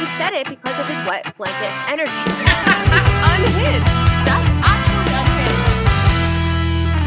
She said it because of his wet blanket energy. unhinged. That's actually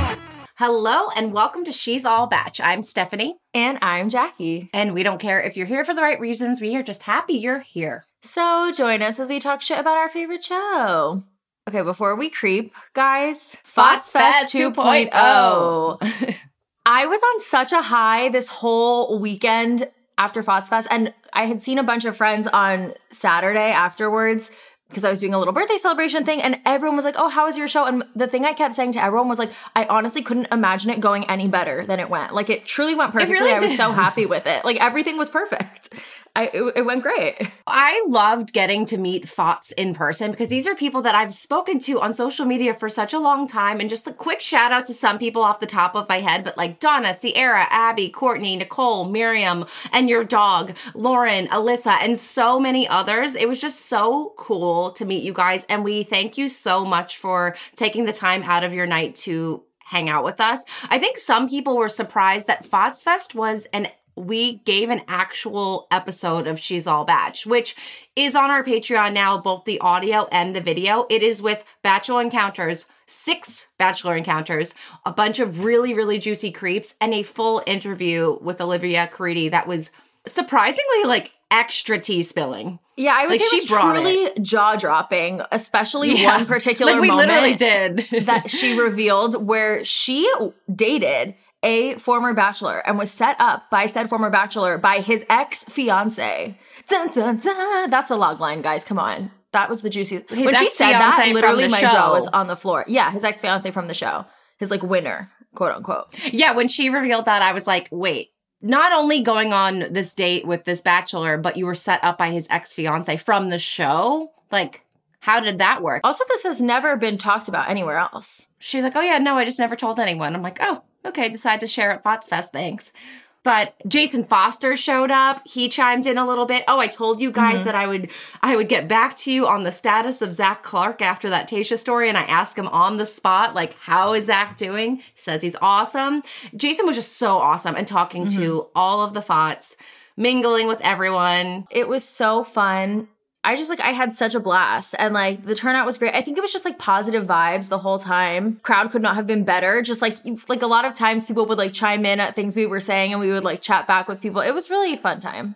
unhinged. Hello and welcome to She's All Bach. I'm Stefanie, And I'm Jackie. and we don't care if you're here for the right reasons. We are just happy you're here. So join us as we talk shit about our favorite show. Okay, before we creep, guys, Fots Fest Fest 2.0. 2.0. I was on such a high this whole weekend after Fots Fest, and I had seen a bunch of friends on Saturday afterwards because I was doing a little birthday celebration thing, and everyone was like, "Oh, how was your show?" And the thing I kept saying to everyone was like, "I honestly couldn't imagine it going any better than it went. Like it truly went perfectly. really I was so happy with it. Like everything was perfect. I it, it went great. I loved getting to meet Fots in person because these are people that I've spoken to on social media for such a long time. And just a quick shout out to some people off the top of my head, but like Donna, Sierra, Abby, Courtney, Nicole, Miriam, and your dog, Lauren, Alyssa, and so many others. It was just so cool to meet you guys. And we thank you so much for taking the time out of your night to hang out with us. I think some people were surprised that Fots Fest was an we gave an actual episode of She's All Bach, which is on our Patreon now, both the audio and the video. It is with Bachelor Encounters, six Bachelor Encounters, a bunch of really, really juicy creeps, and a full interview with Olivia Caridi that was surprisingly like extra tea spilling. Yeah, I would Like, say she it was truly jaw dropping, especially Yeah. one particular like we moment literally did. that she revealed where she dated a former bachelor and was set up by said former bachelor by his ex fiance. That's a log line, guys. Come on. That was the juiciest. His when she said that, literally my show. jaw was on the floor. Yeah, his ex fiance from the show, his like winner, quote unquote. Yeah, when she revealed that, I was like, wait, not only going on this date with this bachelor, but you were set up by his ex fiance from the show? Like, how did that work? Also, this has never been talked about anywhere else. She's like, oh, yeah, no, I just never told anyone. I'm like, oh, okay, decided to share at Fots Fest, thanks. But Jason Foster showed up. He chimed in a little bit. Oh, I told you guys mm-hmm. that I would I would get back to you on the status of Zach Clark after that Tasha story. And I asked him on the spot, like, how is Zach doing? He says he's awesome. Jason was just so awesome and talking to mm-hmm. all of the Fots, mingling with everyone. It was so fun. I just like I had such a blast and like the turnout was great. I think it was just like positive vibes the whole time. Crowd could not have been better. Just like like a lot of times people would like chime in at things we were saying and we would like chat back with people. It was really a fun time.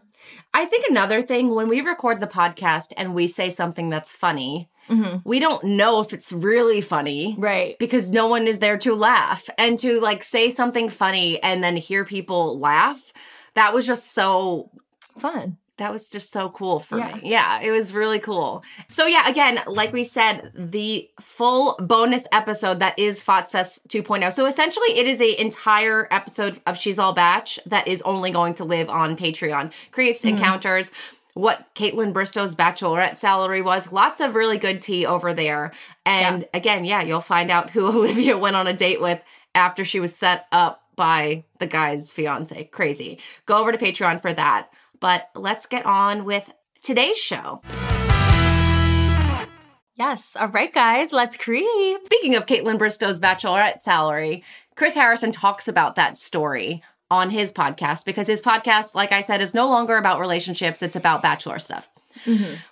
I think another thing when we record the podcast and we say something that's funny, mm-hmm. we don't know if it's really funny. Right. because no one is there to laugh and to like say something funny and then hear people laugh that was just so Fun. That was just so cool for Yeah. me yeah it was really cool so yeah again like we said the full bonus episode that is fotsfest 2.0 so essentially it is a entire episode of she's all Bach that is only going to live on patreon creeps mm-hmm. encounters what Kaitlyn Bristowe's bachelorette salary was. Lots of really good tea over there. And again, yeah, you'll find out who Olivia went on a date with after she was set up by the guy's fiance. Crazy. Go over to Patreon for that. But let's get on with today's show. Yes. All right, guys, let's creep. Speaking of Kaitlyn Bristowe's bachelorette salary, Chris Harrison talks about that story on his podcast because his podcast, like I said, is no longer about relationships, it's about bachelor stuff.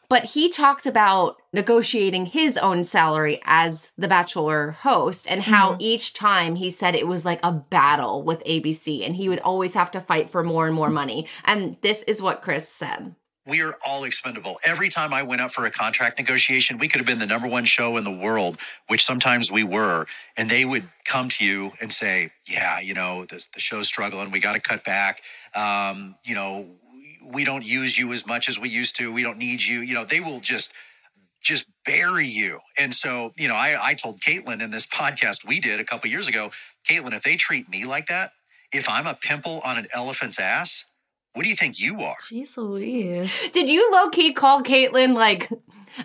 But he talked about negotiating his own salary as the Bachelor host and how each time he said it was like a battle with ABC and he would always have to fight for more and more money. And this is what Chris said. we are all expendable. Every time I went up for a contract negotiation, we could have been the number one show in the world, which sometimes we were. And they would come to you and say, Yeah, you know, the, the show's struggling. We got to cut back. Um, you know, we don't use you as much as we used to. We don't need you. You know, they will just just bury you. And so, you know, I, I told Kaitlyn in this podcast we did a couple years ago, Kaitlyn, if they treat me like that, if I'm a pimple on an elephant's ass, what do you think you are? Jeez Louise. Did you low key call Kaitlyn like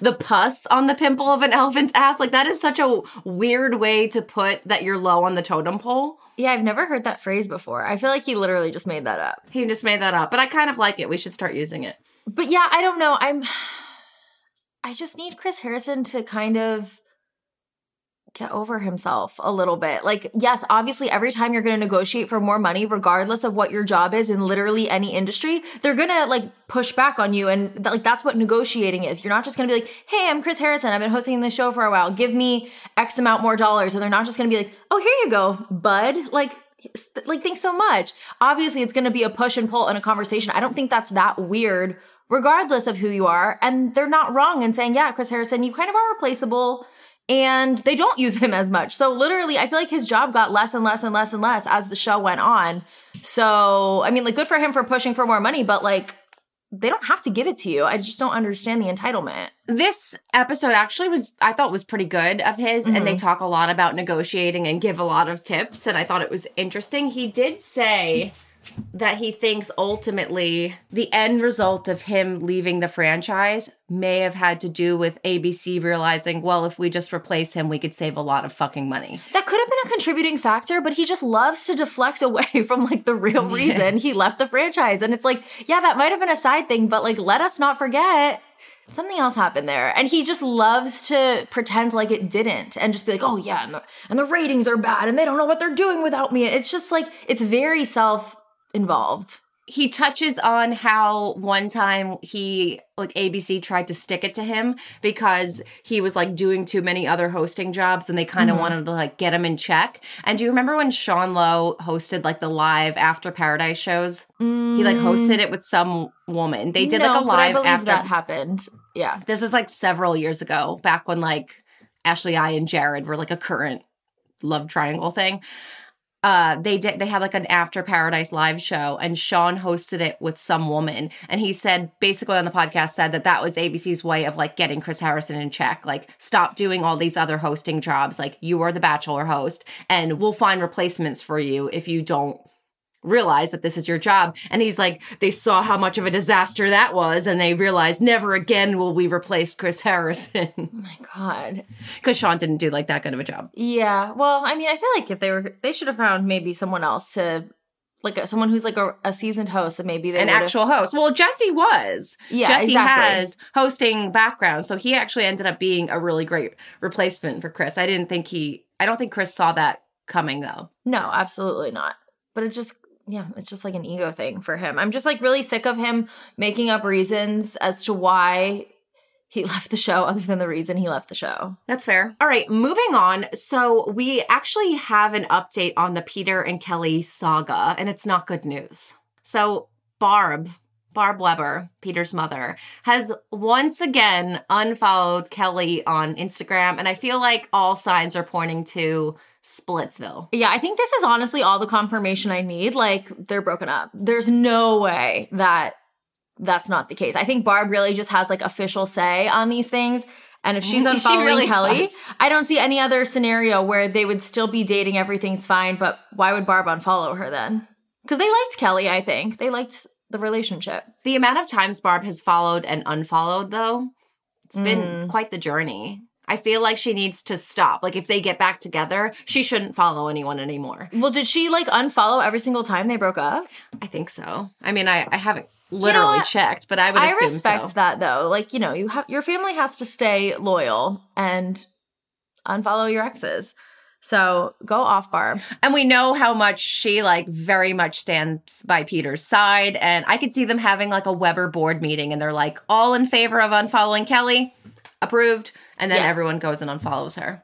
the pus on the pimple of an elephant's ass? Like, that is such a weird way to put that you're low on the totem pole. Yeah, I've never heard that phrase before. I feel like he literally just made that up. He just made that up, but I kind of like it. We should start using it. But yeah, I don't know. I'm I just need Chris Harrison to kind of get over himself a little bit. Like, yes, obviously, every time you're going to negotiate for more money, regardless of what your job is in literally any industry, they're going to like push back on you. And th- like, that's what negotiating is. You're not just going to be like, hey, I'm Chris Harrison. I've been hosting this show for a while. Give me X amount more dollars. And they're not just going to be like, oh, here you go, bud. Like, like thanks so much obviously it's going to be a push and pull in a conversation i don't think that's that weird regardless of who you are and they're not wrong in saying yeah chris harrison you kind of are replaceable and they don't use him as much. So literally i feel like his job got less and less and less and less as the show went on. So i mean like good for him for pushing for more money but like they don't have to give it to you. I just don't understand the entitlement. This episode actually was, I thought, was pretty good of his, and they mm-hmm. talk a lot about negotiating and give a lot of tips, and I thought it was interesting. He did say that he thinks ultimately the end result of him leaving the franchise may have had to do with ABC realizing, well, if we just replace him, we could save a lot of fucking money. That could have been a contributing factor, but he just loves to deflect away from like the real reason he left the franchise. And it's like, yeah, that might have been a side thing, but like, let us not forget something else happened there. And he just loves to pretend like it didn't and just be like, oh yeah, and the, and the ratings are bad and they don't know what they're doing without me. It's just like, it's very self involved. he touches on how one time he like ABC tried to stick it to him because he was like doing too many other hosting jobs and they kind of mm-hmm. wanted to like get him in check. And do you remember when Sean Lowe hosted like the live after paradise shows? He like hosted mm. it with some woman. They did like No, a but I live after that happened. Yeah. this was like several years ago, back when like Ashley I and Jared were like a current love triangle thing. Uh, they did. They had like an After Paradise live show, and Sean hosted it with some woman. And he said, basically on the podcast, said that that was ABC's way of like getting Chris Harrison in check. Like, stop doing all these other hosting jobs. Like, you are the Bachelor host, and we'll find replacements for you if you don't realize that this is your job. And he's like, they saw how much of a disaster that was, and they realized never again will we replace Chris Harrison Oh my God. because Sean didn't do like that good of a job. Yeah. Well, I mean, I feel like if they were, they should have found maybe someone else to, like, a, someone who's like a, a seasoned host, and maybe they An actual host. Well, Jesse was. Yeah, Jesse exactly. has hosting background, so he actually ended up being a really great replacement for Chris. I didn't think he. I don't think Chris saw that coming though. No, absolutely not. But it just, yeah, it's just like an ego thing for him. I'm just like really sick of him making up reasons as to why he left the show, other than the reason he left the show. That's fair. All right, moving on. So we actually have an update on the Peter and Kelley saga, and it's not good news. So Barb, Barb Weber, Peter's mother, has once again unfollowed Kelley on Instagram, and I feel like all signs are pointing to Splitsville. Yeah, I think this is honestly all the confirmation I need. Like, they're broken up. There's no way that that's not the case. I think Barb really just has like official say on these things. And if she's She unfollowing really Kelley, does. I don't see any other scenario where they would still be dating, everything's fine, but why would Barb unfollow her then? Because they liked Kelley, I think. They liked the relationship. The amount of times Barb has followed and unfollowed, though, it's been mm. quite the journey. I feel like she needs to stop. Like, if they get back together, she shouldn't follow anyone anymore. Well, did she like unfollow every single time they broke up? I think so. I mean, I, I haven't literally what? checked, but I would I respect so. that though. Like, you know, you have your family has to stay loyal and unfollow your exes. So go off, Barb. And we know how much she like very much stands by Peter's side. And I could see them having like a Weber board meeting and they're like all in favor of unfollowing Kelley, approved. And then Yes. everyone goes and unfollows her.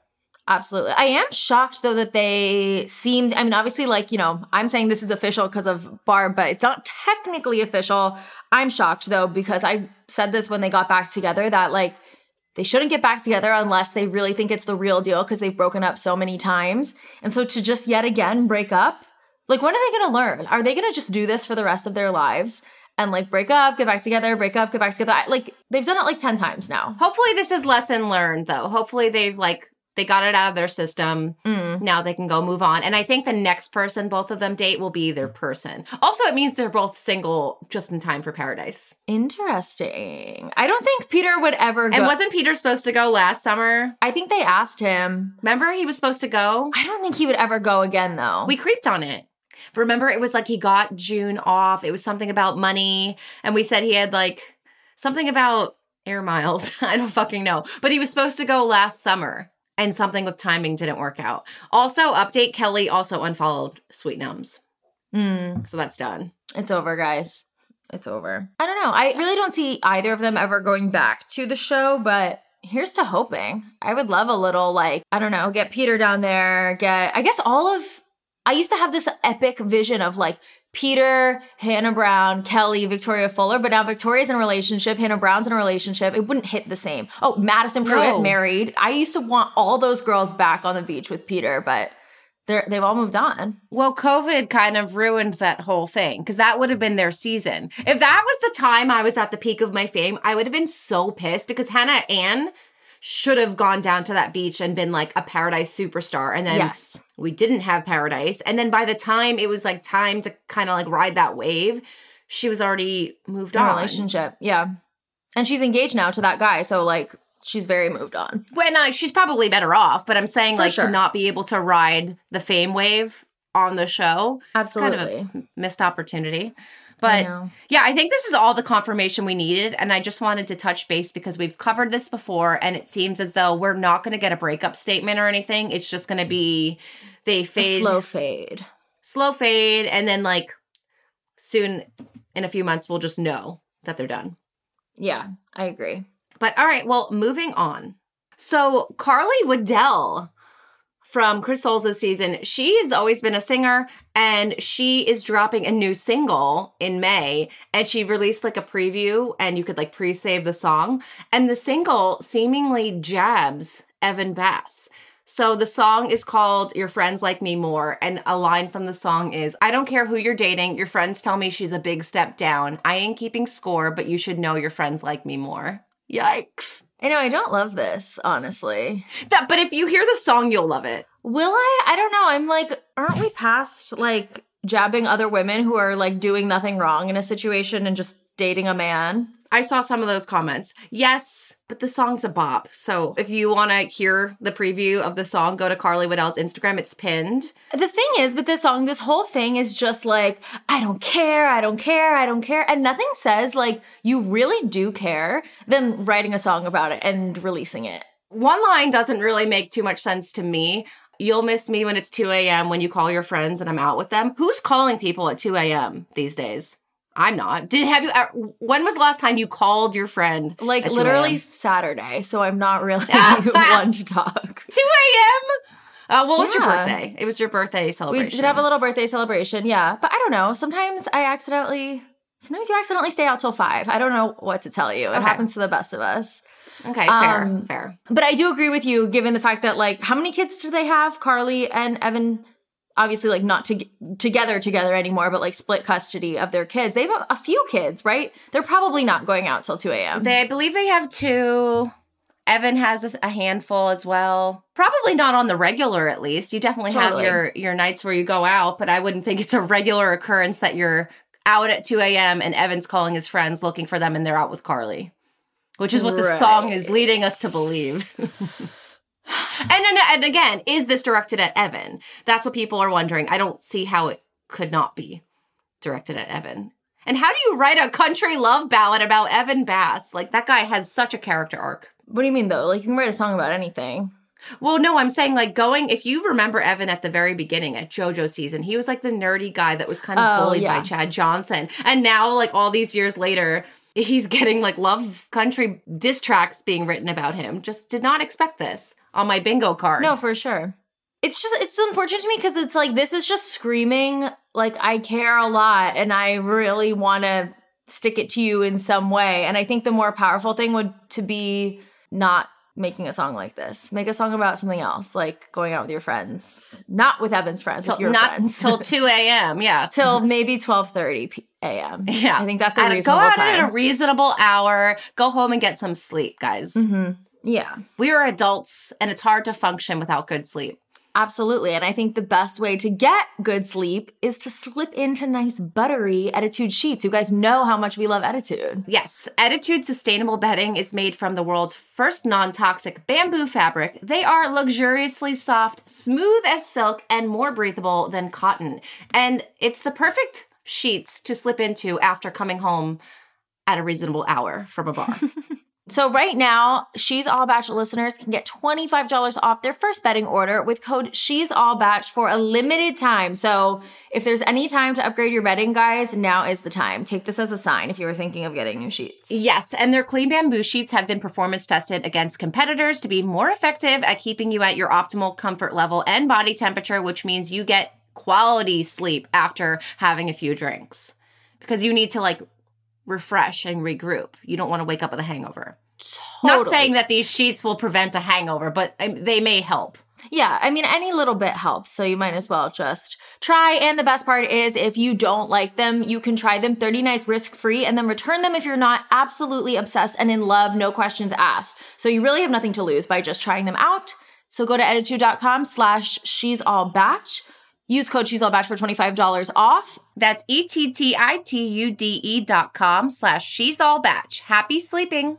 Absolutely. I am shocked though that they seemed, I mean, obviously, like, you know, I'm saying this is official because of Barb, but it's not technically official. I'm shocked though, because I said this when they got back together that like they shouldn't get back together unless they really think it's the real deal because they've broken up so many times. And so to just yet again break up, like, when are they going to learn? Are they going to just do this for the rest of their lives? And like break up, get back together, break up, get back together. I, like they've done it like 10 times now. Hopefully this is lesson learned though. Hopefully they've like they got it out of their system. Mm. Now they can go move on. And I think the next person both of them date will be their person. Also, it means they're both single just in time for paradise. Interesting. I don't think Peter would ever go. And wasn't Peter supposed to go last summer? I think they asked him. Remember he was supposed to go? I don't think he would ever go again though. We creeped on it. Remember, it was like he got June off. It was something about money. And we said he had like something about air miles. I don't fucking know. But he was supposed to go last summer. and something with timing didn't work out. Also, update Kelley also unfollowed Sweet Nums. Mm, So that's done. it's over, guys. It's over. I don't know. I really don't see either of them ever going back to the show, but here's to hoping. I would love a little, like, I don't know, get Peter down there, get, I guess all of, I used to have this epic vision of like Peter, Hannah Brown, Kelley, Victoria Fuller, but now Victoria's in a relationship, Hannah Brown's in a relationship. It wouldn't hit the same. Oh, Madison Prewett No. married. I used to want all those girls back on the beach with Peter, but they're, they've all moved on. Well, COVID kind of ruined that whole thing because that would have been their season. If that was the time I was at the peak of my fame, I would have been so pissed because Hannah Ann should have gone down to that beach and been like a paradise superstar. And then yes. we didn't have paradise. And then by the time it was like time to kind of like ride that wave, she was already moved in on. relationship. Yeah. And she's engaged now to that guy. So like she's very moved on. Well, no, she's probably better off, but I'm saying For like sure. to not be able to ride the fame wave on the show, Absolutely. missed opportunity. I But know. yeah, I think this is all the confirmation we needed. And I just wanted to touch base because we've covered this before and it seems as though we're not going to get a breakup statement or anything. It's just going to be they A fade, slow fade. slow fade. And then like soon in a few months, we'll just know that they're done. Yeah, I agree. But all right, well, moving on. So Carly Waddell from Chris Soules' season, she has always been a singer and she is dropping a new single in May. And she released like a preview and you could like pre-save the song. And the single seemingly jabs Evan Bass. So the song is called Your Friends Like Me More. And a line from the song is I don't care who you're dating. Your friends tell me she's a big step down. I ain't keeping score, but you should know your friends like me more. Yikes. I know I don't love this, honestly. That, but if you hear the song, you'll love it. Will I? I don't know. I'm like, aren't we past like jabbing other women who are like doing nothing wrong in a situation and just dating a man? I saw some of those comments. Yes, but the song's a bop. So if you want to hear the preview of the song, go to Carly Waddell's Instagram. It's pinned. The thing is with this song, this whole thing is just like, I don't care, I don't care, I don't care. And nothing says like you really do care than writing a song about it and releasing it. One line doesn't really make too much sense to me. You'll miss me when it's 2 a.m. when you call your friends and I'm out with them. Who's calling people at 2 a.m. these days? I'm not. Did have you? Uh, when was the last time you called your friend? Like at 2 literally Saturday, so I'm not really one to talk. 2 a.m. Uh, what was your birthday? It was your birthday celebration. We did have a little birthday celebration, yeah. But I don't know. Sometimes I accidentally, sometimes you accidentally stay out till five. I don't know what to tell you. It Okay. happens to the best of us. Okay, fair, Um, fair. But I do agree with you, given the fact that like, how many kids do they have? Carly and Evan, obviously like not to- together together anymore, but like split custody of their kids. They have a, a few kids, right? They're probably not going out till two a.m. They, I believe they have two. Evan has a, a handful as well. Probably not on the regular, at least. You definitely Totally. have your your nights where you go out, but I wouldn't think it's a regular occurrence that you're out at 2 a.m. and Evan's calling his friends looking for them and they're out with Carly, which is what the song is leading us to believe. and, and and again, is this directed at Evan? That's what people are wondering. I don't see how it could not be directed at Evan. And how do you write a country love ballad about Evan Bass? Like that guy has such a character arc. what do you mean though? Like you can write a song about anything. Well, no, I'm saying like going, if you remember Evan at the very beginning at JoJo season, he was like the nerdy guy that was kind of Oh, bullied yeah. by Chad Johnson. And now, like all these years later, he's getting like love country diss tracks being written about him. Just did not expect this on my bingo card. No, for sure. It's just it's unfortunate to me because it's like this is just screaming like I care a lot and I really want to stick it to you in some way. And I think the more powerful thing would to be not making a song like this. Make a song about something else, like going out with your friends, not with Evan's friends, till, not friends. till 2 a.m. Yeah. till maybe twelve thirty a.m. Yeah. I think that's a At- go reasonable out time. at a reasonable hour. Go home and get some sleep, guys. hmm Yeah. We are adults, and it's hard to function without good sleep. Absolutely. And I think the best way to get good sleep is to slip into nice buttery Ettitude sheets. You guys know how much we love Ettitude. Yes, Ettitude Sustainable Bedding is made from the world's first non toxic bamboo fabric. They are luxuriously soft, smooth as silk, and more breathable than cotton. And it's the perfect sheets to slip into after coming home at a reasonable hour from a bar. So right now, She's All Bach listeners can get $25 off their first bedding order with code She's All Bach for a limited time. So if there's any time to upgrade your bedding, guys, now is the time. Take this as a sign if you were thinking of getting new sheets. Yes, and their clean bamboo sheets have been performance tested against competitors to be more effective at keeping you at your optimal comfort level and body temperature, which means you get quality sleep after having a few drinks. Because you need to like refresh and regroup. You don't want to wake up with a hangover. Not saying that these sheets will prevent a hangover, but they may help. Yeah, I mean, any little bit helps, so you might as well just try. And the best part is, if you don't like them, you can try them 30 nights risk free and then return them if you're not absolutely obsessed and in love, no questions asked. So you really have nothing to lose by just trying them out. So go to ettitude.com slash she's all Bach. Use code she's all Bach for $25 off. That's E-T-T-I-T-U-D-E dot com slash she's all Bach. Happy sleeping.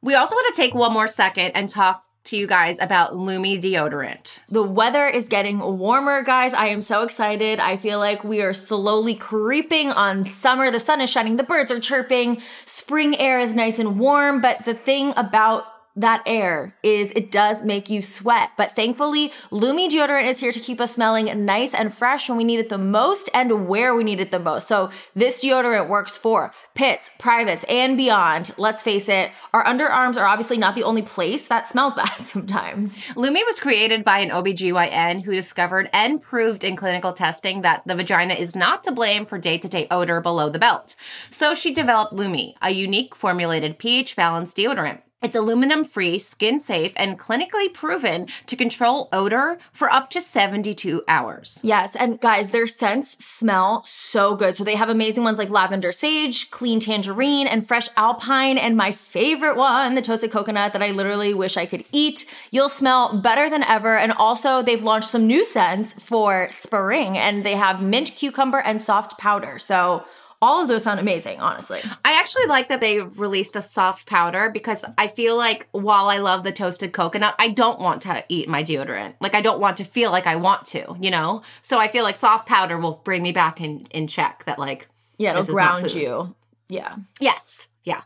We also want to take one more second and talk to you guys about Lume deodorant. The weather is getting warmer, guys. I am so excited. I feel like we are slowly creeping on summer. The sun is shining, the birds are chirping, spring air is nice and warm. But the thing about that air is it does make you sweat. But thankfully, Lume deodorant is here to keep us smelling nice and fresh when we need it the most and where we need it the most. So this deodorant works for pits, privates, and beyond. Let's face it, our underarms are obviously not the only place that smells bad sometimes. Lume was created by an OBGYN who discovered and proved in clinical testing that the vagina is not to blame for day to day odor below the belt. So she developed Lume, a unique formulated pH balanced deodorant. It's aluminum free, skin safe, and clinically proven to control odor for up to 72 hours. Yes, and guys, their scents smell so good. So they have amazing ones like lavender sage, clean tangerine, and fresh alpine, and my favorite one, the toasted coconut that I literally wish I could eat. You'll smell better than ever. And also, they've launched some new scents for spring, and they have mint cucumber and soft powder. So all of those sound amazing, honestly. I actually like that they released a soft powder because I feel like while I love the toasted coconut, I don't want to eat my deodorant. Like I don't want to feel like I want to, you know? So I feel like soft powder will bring me back in in check that like Yeah, it'll This is not ground you. Yeah. Yes. Yeah.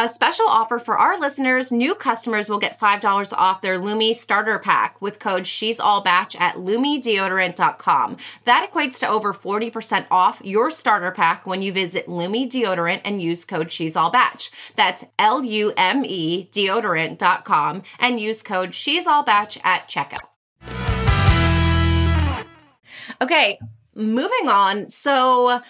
A special offer for our listeners, new customers will get $5 off their Lume starter pack with code She's All Bach at LumeDeodorant.com. That equates to over 40% off your starter pack when you visit Lume Deodorant and use code She's All Bach. That's L U M E deodorant.com and use code She's All Bach at checkout. Okay, moving on. So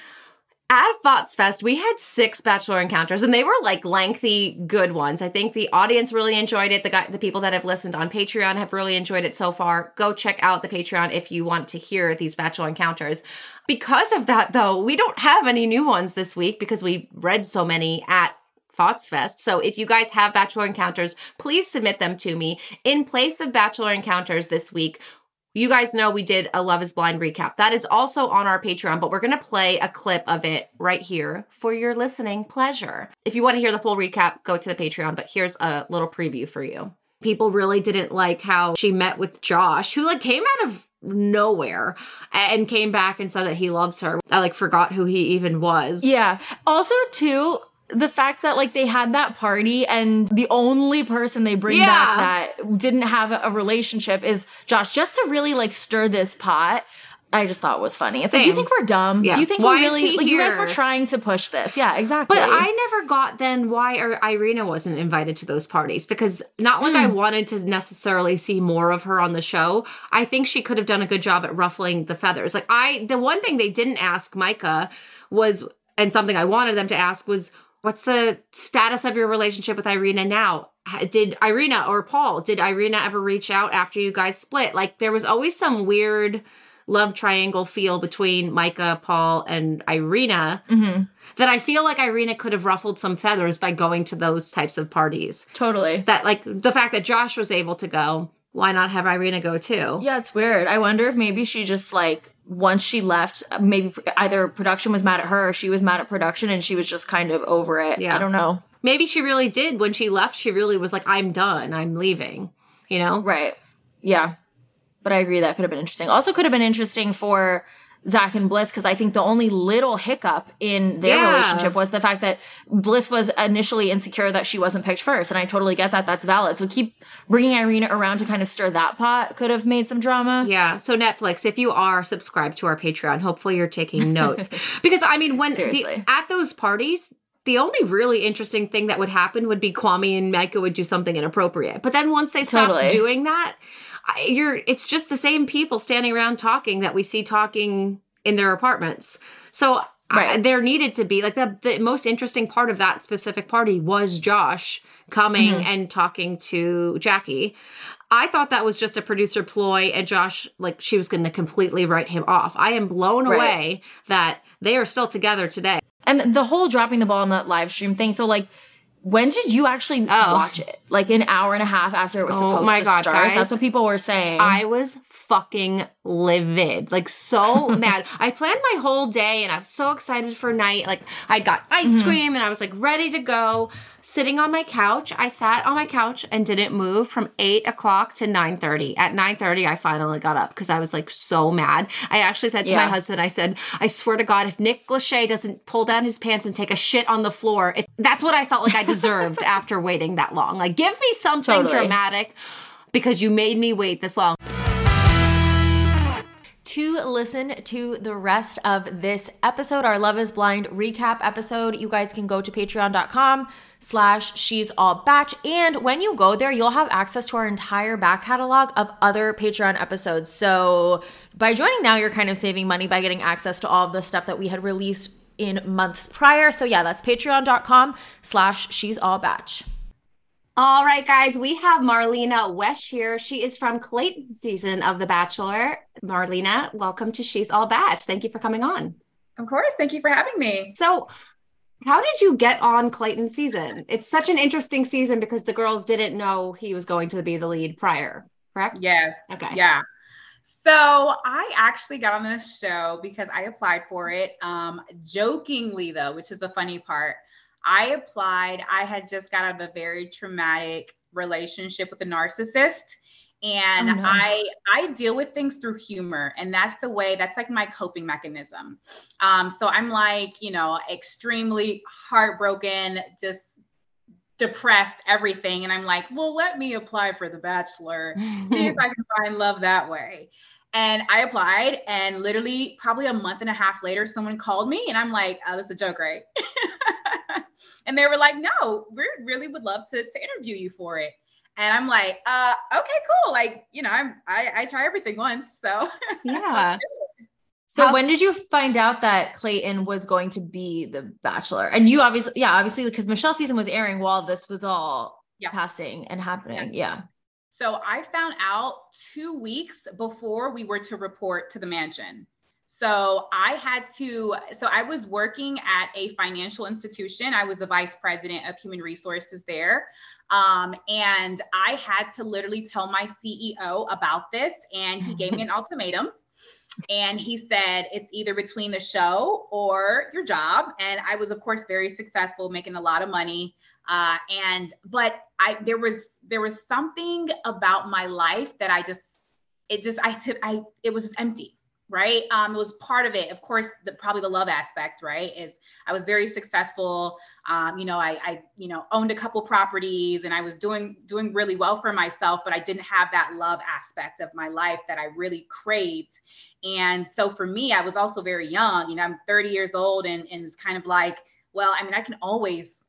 at Fots Fest, we had six bachelor encounters, and they were like lengthy, good ones. I think the audience really enjoyed it. The guy, the people that have listened on Patreon have really enjoyed it so far. Go check out the Patreon if you want to hear these bachelor encounters. Because of that, though, we don't have any new ones this week because we read so many at Fots Fest. So if you guys have bachelor encounters, please submit them to me. In place of bachelor encounters this week, you guys know we did a Love is Blind recap. That is also on our Patreon, but we're going to play a clip of it right here for your listening pleasure. If you want to hear the full recap, go to the Patreon, but here's a little preview for you. People really didn't like how she met with Josh, who like came out of nowhere and came back and said that he loves her. I like forgot who he even was. Yeah. Also, too, the fact that like they had that party and the only person they bring Yeah. back that didn't have a relationship is Josh, just to really like stir this pot. I just thought was funny. It's like, do you think we're dumb? Yeah. Do you think Why we really he like you guys were trying to push this? Yeah, exactly. But I never got then why Ir- Irina wasn't invited to those parties because not like I mm. wanted to necessarily see more of her on the show. I think she could have done a good job at ruffling the feathers. Like I, the one thing they didn't ask Micah was, and something I wanted them to ask was, what's the status of your relationship with Irina now? Did Irina or Paul, did Irina ever reach out after you guys split? Like there was always some weird love triangle feel between Micah, Paul, and Irina Mhm. that I feel like Irina could have ruffled some feathers by going to those types of parties. totally. That like the fact that Josh was able to go, why not have Irina go too? Yeah, it's weird. I wonder if maybe she just like once she left, maybe either production was mad at her or she was mad at production and she was just kind of over it. Yeah. I don't know. Maybe she really did when she left, she really was like, I'm done, I'm leaving. You know? Right. Yeah. But I agree that could have been interesting. Also could have been interesting for Zach and Bliss because I think the only little hiccup in their Yeah. relationship was the fact that Bliss was initially insecure that she wasn't picked first. And I totally get that. That's valid. So keep bringing Irina around to kind of stir that pot could have made some drama. Yeah. So Netflix, if you are subscribed to our Patreon, hopefully you're taking notes because I mean, when the, at those parties. The only really interesting thing that would happen would be Kwame and Micah would do something inappropriate. But then once they stop Totally. doing that, you're it's just the same people standing around talking that we see talking in their apartments. So I, Right. there needed to be like the the most interesting part of that specific party was Josh coming Mhm. and talking to Jackie. I thought that was just a producer ploy and Josh like she was going to completely write him off. I am blown Right. away that they are still together today. And the whole dropping the ball on that live stream thing. So like when did you actually Oh. watch it? Like an hour and a half after it was Oh supposed my to God, start. guys. That's what people were saying. I was fucking livid, like so mad. I planned my whole day and I was so excited for night. Like I got ice Mm-hmm. cream and I was like ready to go. Sitting on my couch, I sat on my couch and didn't move from eight o'clock to nine thirty. At nine thirty, I finally got up because I was like so mad. I actually said to my husband, I said, I swear to God, if Nick Lachey doesn't pull down his pants and take a shit on the floor, it, that's what I felt like I deserved after waiting that long. Like, give me something Totally. dramatic because you made me wait this long. To listen to the rest of this episode, our Love is Blind recap episode, you guys can go to patreon.com slash she's all Bach. And when you go there, you'll have access to our entire back catalog of other Patreon episodes. So by joining now, you're kind of saving money by getting access to all of the stuff that we had released in months prior. So yeah, that's patreon.com slash she's all Bach. All right, guys, we have Marlena Wesh here. She is from Clayton season of The Bachelor. Marlena, welcome to She's All Bach. Thank you for coming on. Of course. Thank you for having me. So, how did you get on Clayton season? It's such an interesting season because the girls didn't know he was going to be the lead prior, correct? Yes. Okay. Yeah. So I actually got on this show because I applied for it. Um, jokingly though, which is the funny part. I applied. I had just got out of a very traumatic relationship with a narcissist. And Oh, no. I I deal with things through humor. And that's the way, that's like my coping mechanism. Um, so I'm like, you know, extremely heartbroken, just depressed, everything. And I'm like, well, let me apply for The Bachelor see if I can find love that way. And I applied, and literally, probably a month and a half later, someone called me, and I'm like, "Oh, that's a joke, right?" and they were like, "No, we really would love to, to interview you for it." And I'm like, "Uh, okay, cool. Like, you know, I'm I, I try everything once, so yeah. So How when did you find out that Clayton was going to be the bachelor? And you obviously, yeah, obviously because Michelle's season was airing while this was all Yeah. passing and happening. Yeah. So I found out two weeks before we were to report to the mansion. So I had to, so I was working at a financial institution. I was the vice president of human resources there. Um, and I had to literally tell my CEO about this. And he gave me an ultimatum. And he said, it's either between the show or your job. And I was, of course, very successful, making a lot of money. Uh, and but I there was there was something about my life that I just it just I took I it was just empty, right? Um, it was part of it. Of course, the probably the love aspect, right? Is I was very successful. Um, you know, I I you know owned a couple properties and I was doing doing really well for myself, but I didn't have that love aspect of my life that I really craved. And so for me, I was also very young. You know, I'm 30 years old, and and it's kind of like, well, I mean, I can always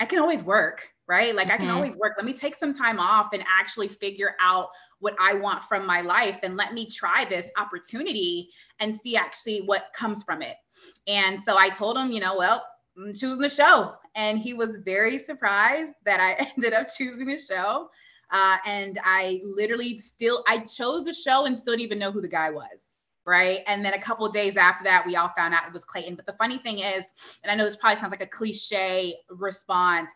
I can always work, right? Like I can Mhm. always work. Let me take some time off and actually figure out what I want from my life and let me try this opportunity and see actually what comes from it. And so I told him, you know, well, I'm choosing the show. And he was very surprised that I ended up choosing the show. Uh, and I literally still, I chose the show and still didn't even know who the guy was. Right. And then a couple of days after that, we all found out it was Clayton. But the funny thing is, and I know this probably sounds like a cliche response,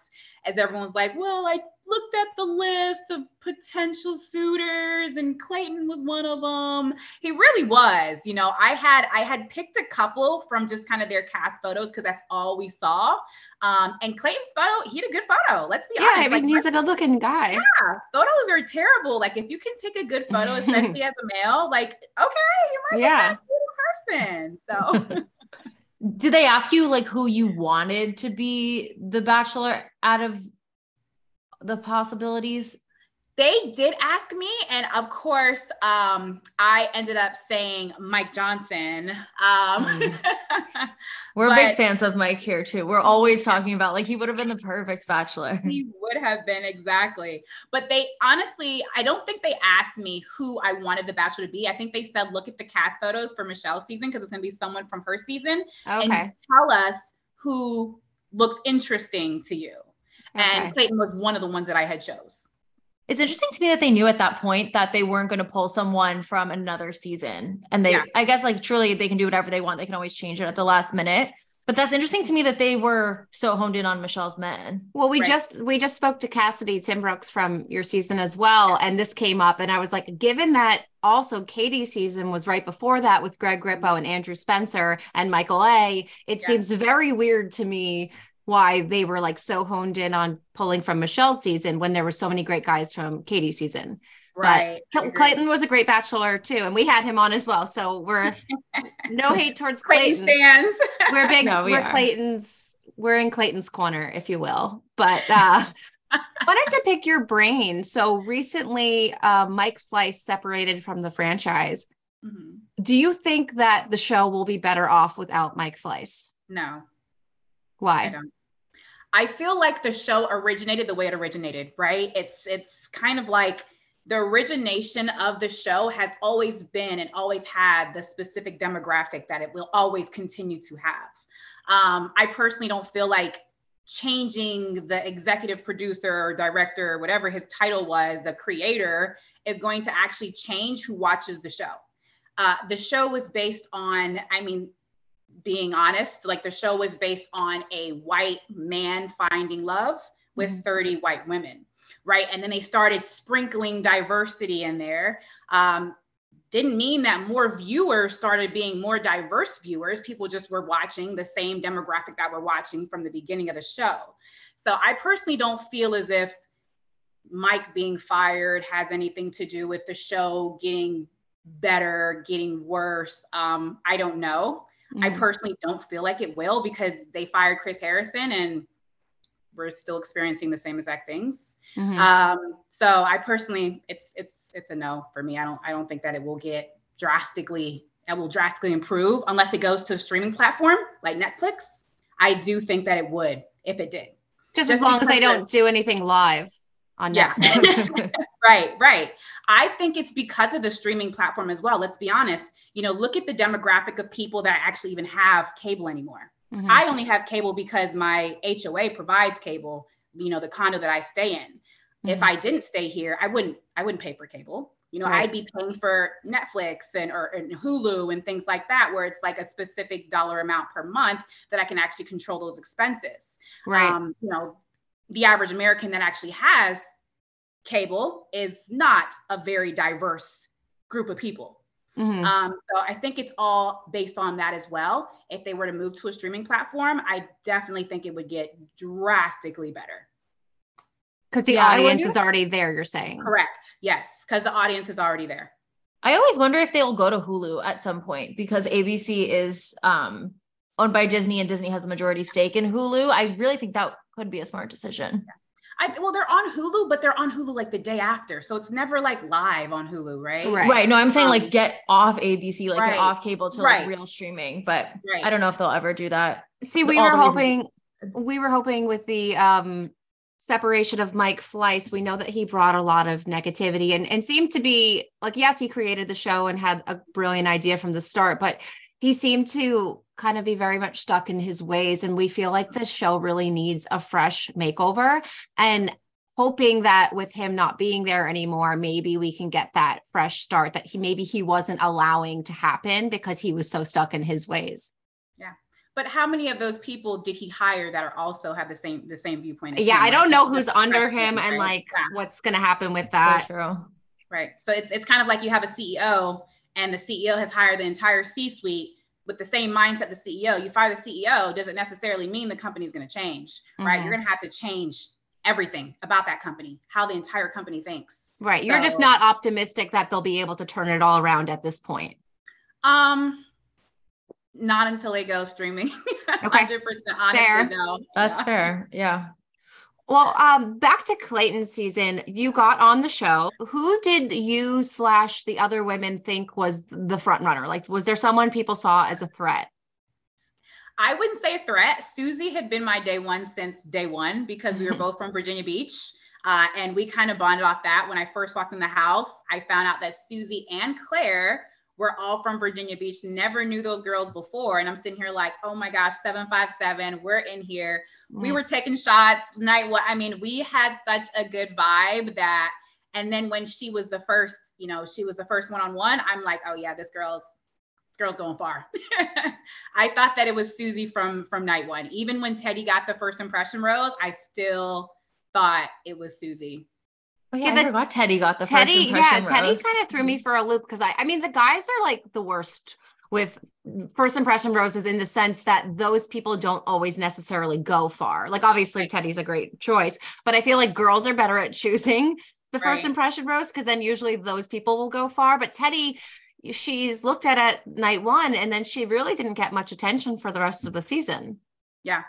as everyone's like, well, I looked at the list of potential suitors and Clayton was one of them. He really was. You know, I had I had picked a couple from just kind of their cast photos because that's all we saw. Um, and Clayton's photo, he had a good photo. Let's be Yeah, honest. I mean, Like, he's a good looking guy. yeah, photos are terrible. Like if you can take a good photo, especially as a male, like okay, you might Yeah. good person. So Did they ask you like who you wanted to be the bachelor out of the possibilities? They did ask me, and of course, um, I ended up saying Mike Johnson. Um, Mm. We're But- big fans of Mike here too. We're always talking about like he would have been the perfect bachelor. he would have been exactly. But they honestly, I don't think they asked me who I wanted the bachelor to be. I think they said, look at the cast photos for Michelle's season because it's going to be someone from her season, Okay. and tell us who looks interesting to you. okay. And Clayton was one of the ones that I had chose. It's interesting to me that they knew at that point that they weren't going to pull someone from another season. And they, Yeah. I guess, like truly, they can do whatever they want. They can always change it at the last minute. But that's interesting to me that they were so honed in on Michelle's men. Well, we Right. just we just spoke to Cassidy Timbrooks from your season as well, and this came up, and I was like, given that also Katie's season was right before that with Greg Grippo and Andrew Spencer and Michael A. It Yeah. seems very weird to me why they were like so honed in on pulling from Michelle's season when there were so many great guys from Katie's season. Right. Cl- I agree. Clayton was a great bachelor too, and we had him on as well. So we're no hate towards Clayton Clayton. fans. We're big. No, we we are are. Clayton's. We're in Clayton's corner, if you will. But uh, wanted to pick your brain. So recently, uh, Mike Fleiss separated from the franchise. Mhm. Do you think that the show will be better off without Mike Fleiss? No. Why? I Why? don't. I feel like the show originated the way it originated, right? It's it's kind of like the origination of the show has always been and always had the specific demographic that it will always continue to have. Um, I personally don't feel like changing the executive producer or director or whatever his title was, the creator, is going to actually change who watches the show. Uh, the show was based on, I mean, being honest, like the show was based on a white man finding love with Mhm. 30 white women, right? And then they started sprinkling diversity in there. Um, didn't mean that more viewers started being more diverse viewers. People just were watching the same demographic that we're watching from the beginning of the show. So I personally don't feel as if Mike being fired has anything to do with the show getting better, getting worse. Um, I don't know. I Mhm. personally don't feel like it will because they fired Chris Harrison and we're still experiencing the same exact things. Mhm. Um, so I personally, it's it's it's a no for me. I don't I don't think that it will get drastically it will drastically improve unless it goes to a streaming platform like Netflix. I do think that it would if it did. just, as long as they don't do anything live on Yeah. Right, right. I think it's because of the streaming platform as well. Let's be honest. You know, look at the demographic of people that actually even have cable anymore. Mhm. I only have cable because my HOA provides cable, you know, the condo that I stay in. If Mhm. I didn't stay here, I wouldn't I wouldn't pay for cable. You know, Right. I'd be paying for Netflix and or and Hulu and things like that where it's like a specific dollar amount per month that I can actually control those expenses. right. Um, you know, the average American that actually has cable is not a very diverse group of people. Mhm. Um, so I think it's all based on that as well. If they were to move to a streaming platform, I definitely think it would get drastically better. Because the Yeah, audience is already there, you're saying. Correct. Yes, because the audience is already there. I always wonder if they'll go to Hulu at some point because ABC is um, owned by Disney and Disney has a majority stake in Hulu. I really think that could be a smart decision. I, well, they're on Hulu, but they're on Hulu like the day after, so it's never like live on Hulu, right? Right. Right. No, I'm saying Um, like get off ABC, like right. get off cable to Right. like real streaming. But Right. I don't know if they'll ever do that. See, we all were the reasons- hoping we were hoping with the um separation of Mike Fleiss, we know that he brought a lot of negativity and, and seemed to be like, yes, he created the show and had a brilliant idea from the start, but he seemed to kind of be very much stuck in his ways. And we feel like this show really needs a fresh makeover. And hoping that with him not being there anymore, maybe we can get that fresh start that he maybe he wasn't allowing to happen because he was so stuck in his ways. Yeah. But how many of those people did he hire that are also have the same the same viewpoint? as yeah him? i don't know who's under him thing, and right? like Yeah, what's going to happen with So that true. right. So it's it's kind of like you have a CEO and the CEO has hired the entire C-suite with the same mindset the CEO. You fire the CEO doesn't necessarily mean the company's going to change, right? Mhm. You're going to have to change everything about that company, how the entire company thinks. right you're just not optimistic that they'll be able to turn it all around at this point Um, not until they go streaming. Okay. 100% honestly, Fair. no. That's Yeah. fair. Yeah. Well, um, back to Clayton season, you got on the show. Who did you slash the other women think was the front runner? Like, was there someone people saw as a threat? I wouldn't say a threat. Susie had been my day one since day one because we were both from Virginia Beach. Uh, and we kind of bonded off that. When I first walked in the house, I found out that Susie and Claire were all from Virginia Beach. Never knew those girls before. And I'm sitting here like, oh my gosh, 757, we're in here. We were taking shots night one. I mean, we had such a good vibe that, and then when she was the first, you know, she was the first one on one, I'm like, oh yeah, this girl's this girl's going far. I thought that it was Susie from from night one. Even when Teddi got the first impression rose, I still thought it was Susie. Oh, yeah, Yeah, I that's- forgot Teddi got the Teddi, first yeah. Teddi kind of threw me for a loop because I, I mean, the guys are like the worst with first impression roses in the sense that those people don't always necessarily go far. Like, obviously, Teddi's a great choice, but I feel like girls are better at choosing the first Right. impression rose because then usually those people will go far. But Teddi, she's looked at at night one and then she really didn't get much attention for the rest of the season. Yeah.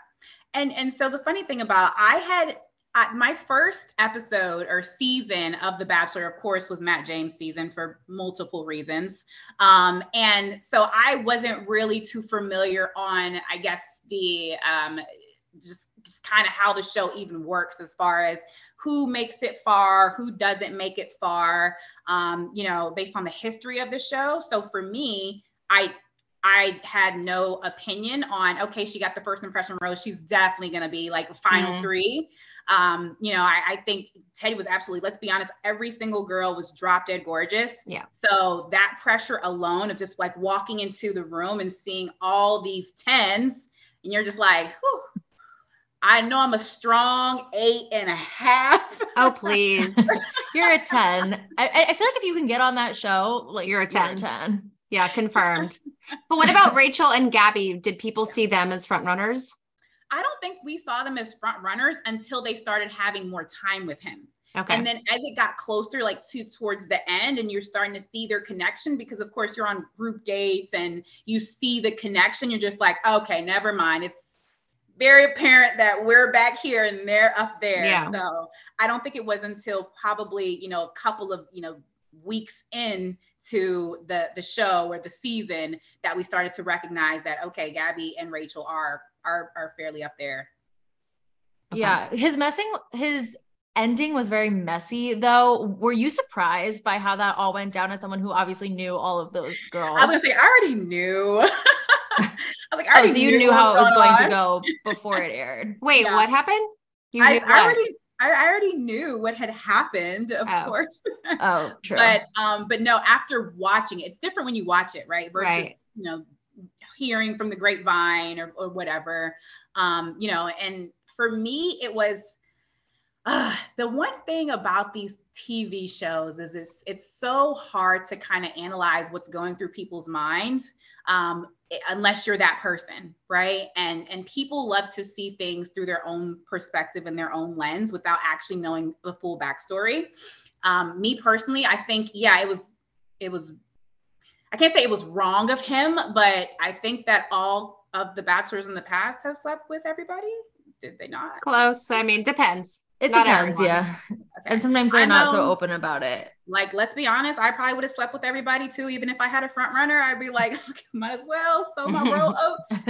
And and so the funny thing about I had uh, my first episode or season of The Bachelor, of course, was Matt James' season for multiple reasons. Um, and so I wasn't really too familiar on, I guess, the um, just, just kind of how the show even works as far as who makes it far, who doesn't make it far, um, you know, based on the history of the show. So for me, I I had no opinion on, okay, she got the first impression rose. She's definitely going to be like final Mhm. three. Um, you know, I, I think Teddi was absolutely, let's be honest, every single girl was drop dead gorgeous. Yeah. So that pressure alone of just like walking into the room and seeing all these tens, and you're just like, whew, I know I'm a strong eight and a half. Oh, please. You're a 10. I, I feel like if you can get on that show, like You're a 10. 10. yeah, confirmed. But what about Rachel and Gabby? Did people see them as front runners? I don't think we saw them as front runners until they started having more time with him. Okay. And then as it got closer, like to towards the end, and you're starting to see their connection because of course you're on group dates and you see the connection, you're just like, okay, never mind. It's very apparent that we're back here and they're up there. Yeah. So I don't think it was until probably, you know, a couple of, you know, weeks in to the the show or the season that we started to recognize that okay, Gabby and Rachel are are are fairly up there. Okay. Yeah. His messing, his ending was very messy, though. Were you surprised by how that all went down as someone who obviously knew all of those girls? I was gonna say, I already knew. I was like, I Oh, so you knew what how it was going to go before it aired. Wait, Yeah. what happened? You I, knew I what? already, I, I already knew what had happened, of Oh. course. Oh, true. But, um, but no, after watching it, it's different when you watch it, right? Versus, Right. you know, hearing from the grapevine or, or whatever. Um, you know, and for me, it was uh, the one thing about these TV shows is it's it's so hard to kind of analyze what's going through people's minds um, unless you're that person, right? And and people love to see things through their own perspective and their own lens without actually knowing the full backstory. Um, me personally, I think yeah, it was it was I can't say it was wrong of him, but I think that all of the bachelors in the past have slept with everybody. Did they not? Close. I mean, depends. it not depends, everyone. yeah. Okay. And sometimes they're I not so open about it. like let's be honest i probably would have slept with everybody too even if i had a front runner i'd be like might as well sow my royal oats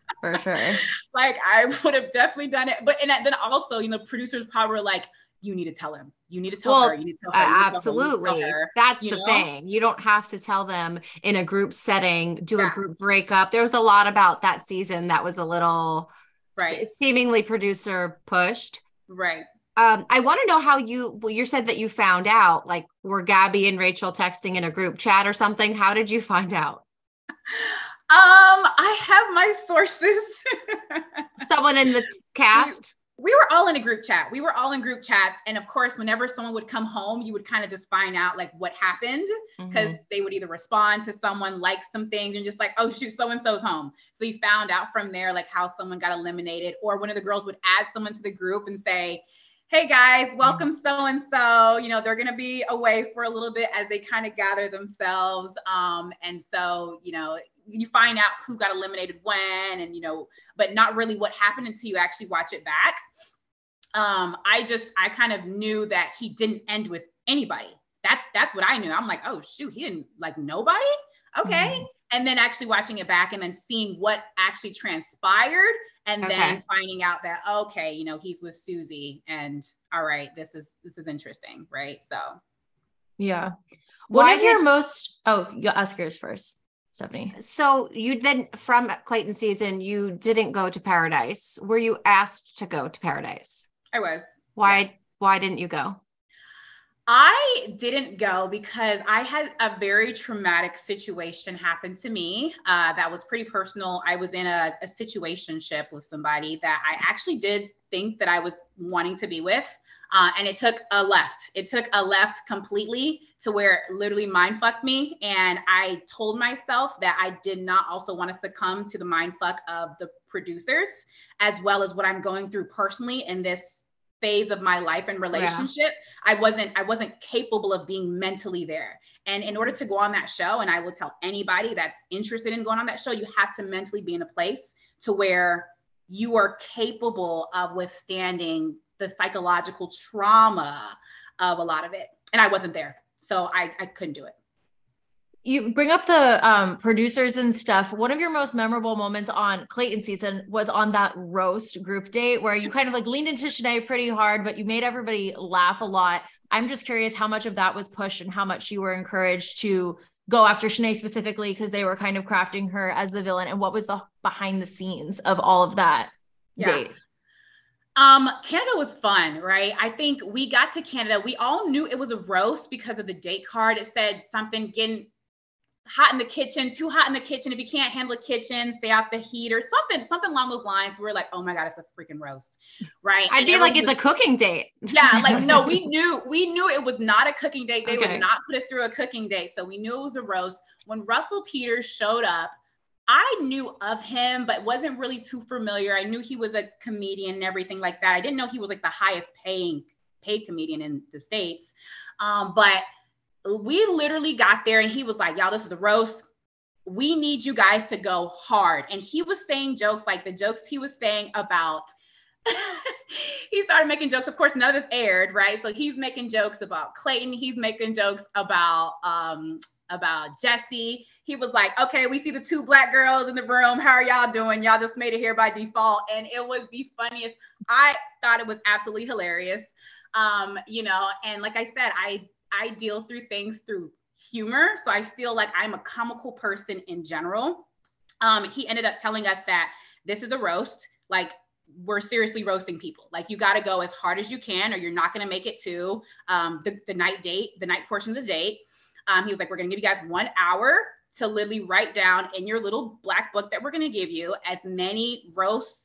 For sure. like i would have definitely done it but and then also you know producers probably were like you need to tell him you need to tell Well, her you need to tell her need to tell her, you need to tell Absolutely. That's you the know? thing. You don't have to tell them in a group setting, do a group breakup. There was a lot about that season that was a little Right. seemingly producer pushed. right Um, I want to know how you well, you said that you found out, like were Gabby and Rachel texting in a group chat or something? How did you find out? um i have my sources Someone in the cast? We were all in a group chat. We were all in group chats. And of course, whenever someone would come home, you would kind of just find out like what happened because Mhm. they would either respond to someone, like some things, and just like, oh shoot, so and so's home. So you found out from there like how someone got eliminated, or one of the girls would add someone to the group and say, Hey guys, welcome so and so. You know, they're gonna be away for a little bit as they kind of gather themselves. Um, and so, you know, you find out who got eliminated when and you know but not really what happened until you actually watch it back. Um i just i kind of knew that he didn't end with anybody. That's that's what i knew. I'm like oh shoot he didn't like nobody? Okay. Mm-hmm. and then actually watching it back and then seeing what actually transpired and okay. then finding out that okay you know he's with susie and all right this is this is interesting right? So. Yeah. What Why is did, your most oh you ask yours first Stefanie. So you then from Clayton season, you didn't go to paradise. Were you asked to go to paradise? I was. Why yeah. why didn't you go? I didn't go because I had a very traumatic situation happen to me uh, that was pretty personal. I was in a, a situationship with somebody that I actually did think that I was wanting to be with. Uh, and it took a left. It took a left completely to where it literally mind fucked me. And I told myself that I did not also want to succumb to the mind fuck of the producers, as well as what I'm going through personally in this phase of my life and relationship yeah. i wasn't i wasn't capable of being mentally there and in order to go on that show and i will tell anybody that's interested in going on that show you have to mentally be in a place to where you are capable of withstanding the psychological trauma of a lot of it and i wasn't there so i, I couldn't do it you bring up the um, producers and stuff. One of your most memorable moments on Clayton season was on that roast group date where you kind of like leaned into Shanae pretty hard, but you made everybody laugh a lot. I'm just curious how much of that was pushed and how much you were encouraged to go after Shanae specifically because they were kind of crafting her as the villain. And what was the behind the scenes of all of that yeah. date? Um, Canada was fun, right? I think we got to Canada. We all knew it was a roast because of the date card. It said something getting hot in the kitchen, too hot in the kitchen. If you can't handle the kitchen, stay off the heat or something, something along those lines. We're like, oh my God, it's a freaking roast. Right. I'd and be like, it's a cooking date. Yeah. Like, no, we knew, we knew it was not a cooking date. They okay. would not put us through a cooking date. So we knew it was a roast. When Russell Peters showed up, I knew of him, but wasn't really too familiar. I knew he was a comedian and everything like that. I didn't know he was like the highest paying paid comedian in the States. Um, but we literally got there and he was like, y'all, this is a roast. We need you guys to go hard. And he was saying jokes like the jokes he was saying about he started making jokes. Of course, none of this aired, right? So he's making jokes about Clayton. He's making jokes about um about Jesse. He was like, okay, we see the two black girls in the room. How are y'all doing? Y'all just made it here by default. And it was the funniest. I thought it was absolutely hilarious. Um, you know, and like I said, I I deal through things through humor. So I feel like I'm a comical person in general. Um, he ended up telling us that this is a roast. Like we're seriously roasting people. Like you got to go as hard as you can, or you're not going to make it to um, the, the night date, the night portion of the date. Um, he was like, we're going to give you guys one hour to literally write down in your little black book that we're going to give you as many roasts,